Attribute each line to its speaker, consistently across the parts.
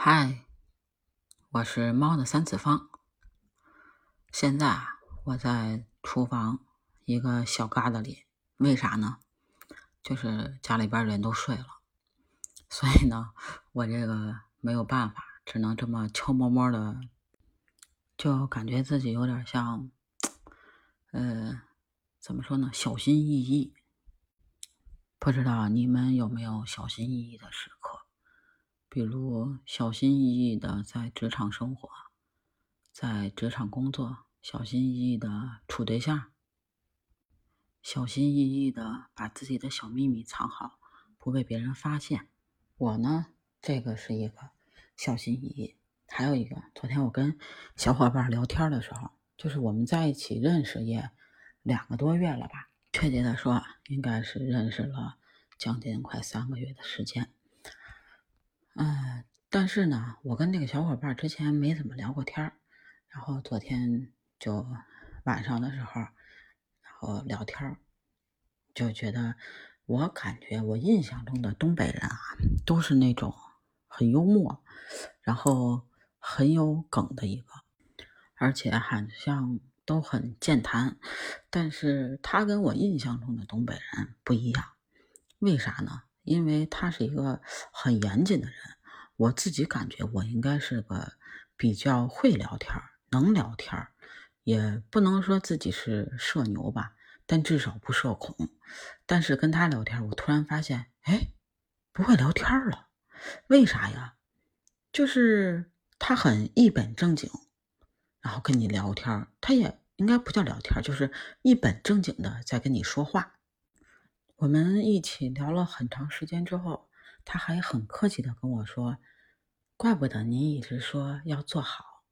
Speaker 1: 嗨，我是猫的三次方。现在，我在厨房一个小疙瘩里，为啥呢？就是家里边人都睡了，所以呢，我这个没有办法，只能这么悄摸摸的，就感觉自己有点像，呃，怎么说呢？小心翼翼。不知道你们有没有小心翼翼的时刻？比如小心翼翼的在职场生活，在职场工作，小心翼翼的处对象，小心翼翼的把自己的小秘密藏好，不被别人发现。我呢，这个是一个小心翼翼。还有一个，昨天我跟小伙伴聊天的时候，就是我们在一起认识也两个多月了吧，确切的说，应该是认识了将近快三个月的时间。嗯，但是呢，我跟那个小伙伴之前没怎么聊过天儿，然后昨天就晚上的时候，然后聊天儿，就觉得我感觉我印象中的东北人啊，都是那种很幽默，然后很有梗的一个，而且好像都很健谈。但是他跟我印象中的东北人不一样，为啥呢？因为他是一个很严谨的人，我自己感觉我应该是个比较会聊天、能聊天，也不能说自己是社牛吧，但至少不社恐。但是跟他聊天，我突然发现，哎，不会聊天了，为啥呀？就是他很一本正经，然后跟你聊天，他也应该不叫聊天，就是一本正经的在跟你说话。我们一起聊了很长时间之后，他还很客气的跟我说：“怪不得您一直说要做好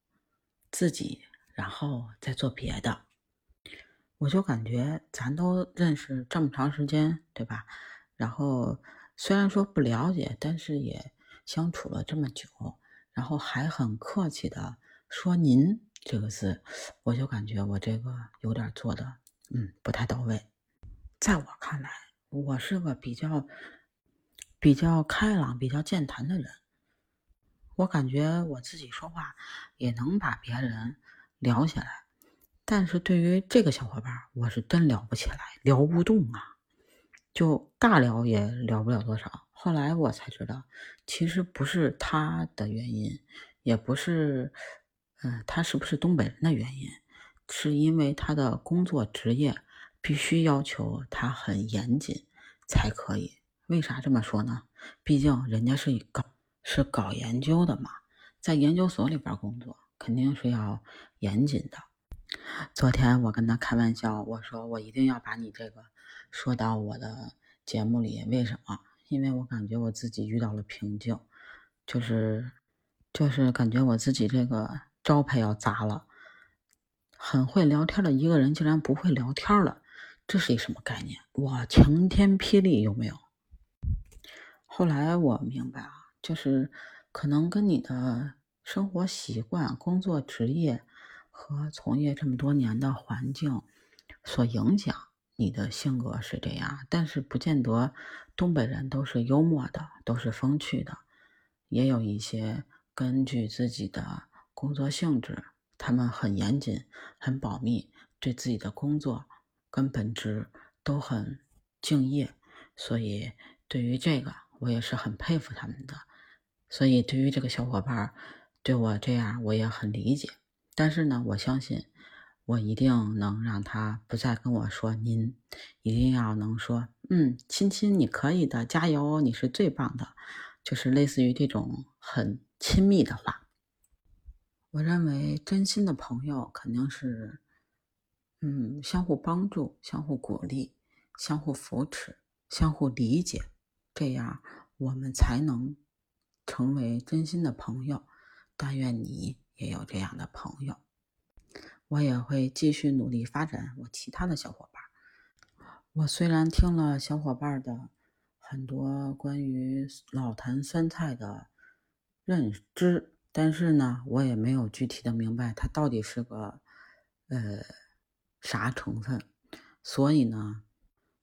Speaker 1: 自己，然后再做别的。”我就感觉咱都认识这么长时间，对吧？然后虽然说不了解，但是也相处了这么久，然后还很客气的说“您”这个字，我就感觉我这个有点做的，嗯，不太到位。在我看来。我是个比较比较开朗、比较健谈的人，我感觉我自己说话也能把别人聊起来，但是对于这个小伙伴，我是真聊不起来，聊不动啊，就尬聊也聊不了多少。后来我才知道，其实不是他的原因，也不是嗯他是不是东北人的原因，是因为他的工作职业。必须要求他很严谨才可以。为啥这么说呢？毕竟人家是搞是搞研究的嘛，在研究所里边工作，肯定是要严谨的。昨天我跟他开玩笑，我说我一定要把你这个说到我的节目里。为什么？因为我感觉我自己遇到了瓶颈，就是就是感觉我自己这个招牌要砸了。很会聊天的一个人，竟然不会聊天了。这是一什么概念？哇，晴天霹雳有没有？后来我明白啊，就是可能跟你的生活习惯、工作职业和从业这么多年的环境所影响，你的性格是这样。但是不见得东北人都是幽默的，都是风趣的，也有一些根据自己的工作性质，他们很严谨、很保密，对自己的工作。跟本职都很敬业，所以对于这个我也是很佩服他们的。所以对于这个小伙伴对我这样，我也很理解。但是呢，我相信我一定能让他不再跟我说“您”，一定要能说“嗯，亲亲，你可以的，加油，你是最棒的”，就是类似于这种很亲密的话。我认为真心的朋友肯定是。嗯，相互帮助，相互鼓励，相互扶持，相互理解，这样我们才能成为真心的朋友。但愿你也有这样的朋友。我也会继续努力发展我其他的小伙伴。我虽然听了小伙伴的很多关于老坛酸菜的认知，但是呢，我也没有具体的明白它到底是个呃。啥成分？所以呢，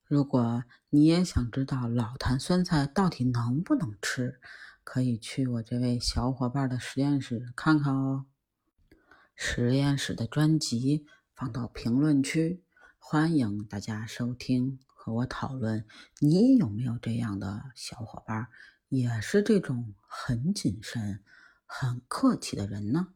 Speaker 1: 如果你也想知道老坛酸菜到底能不能吃，可以去我这位小伙伴的实验室看看哦。实验室的专辑放到评论区，欢迎大家收听和我讨论。你有没有这样的小伙伴，也是这种很谨慎、很客气的人呢？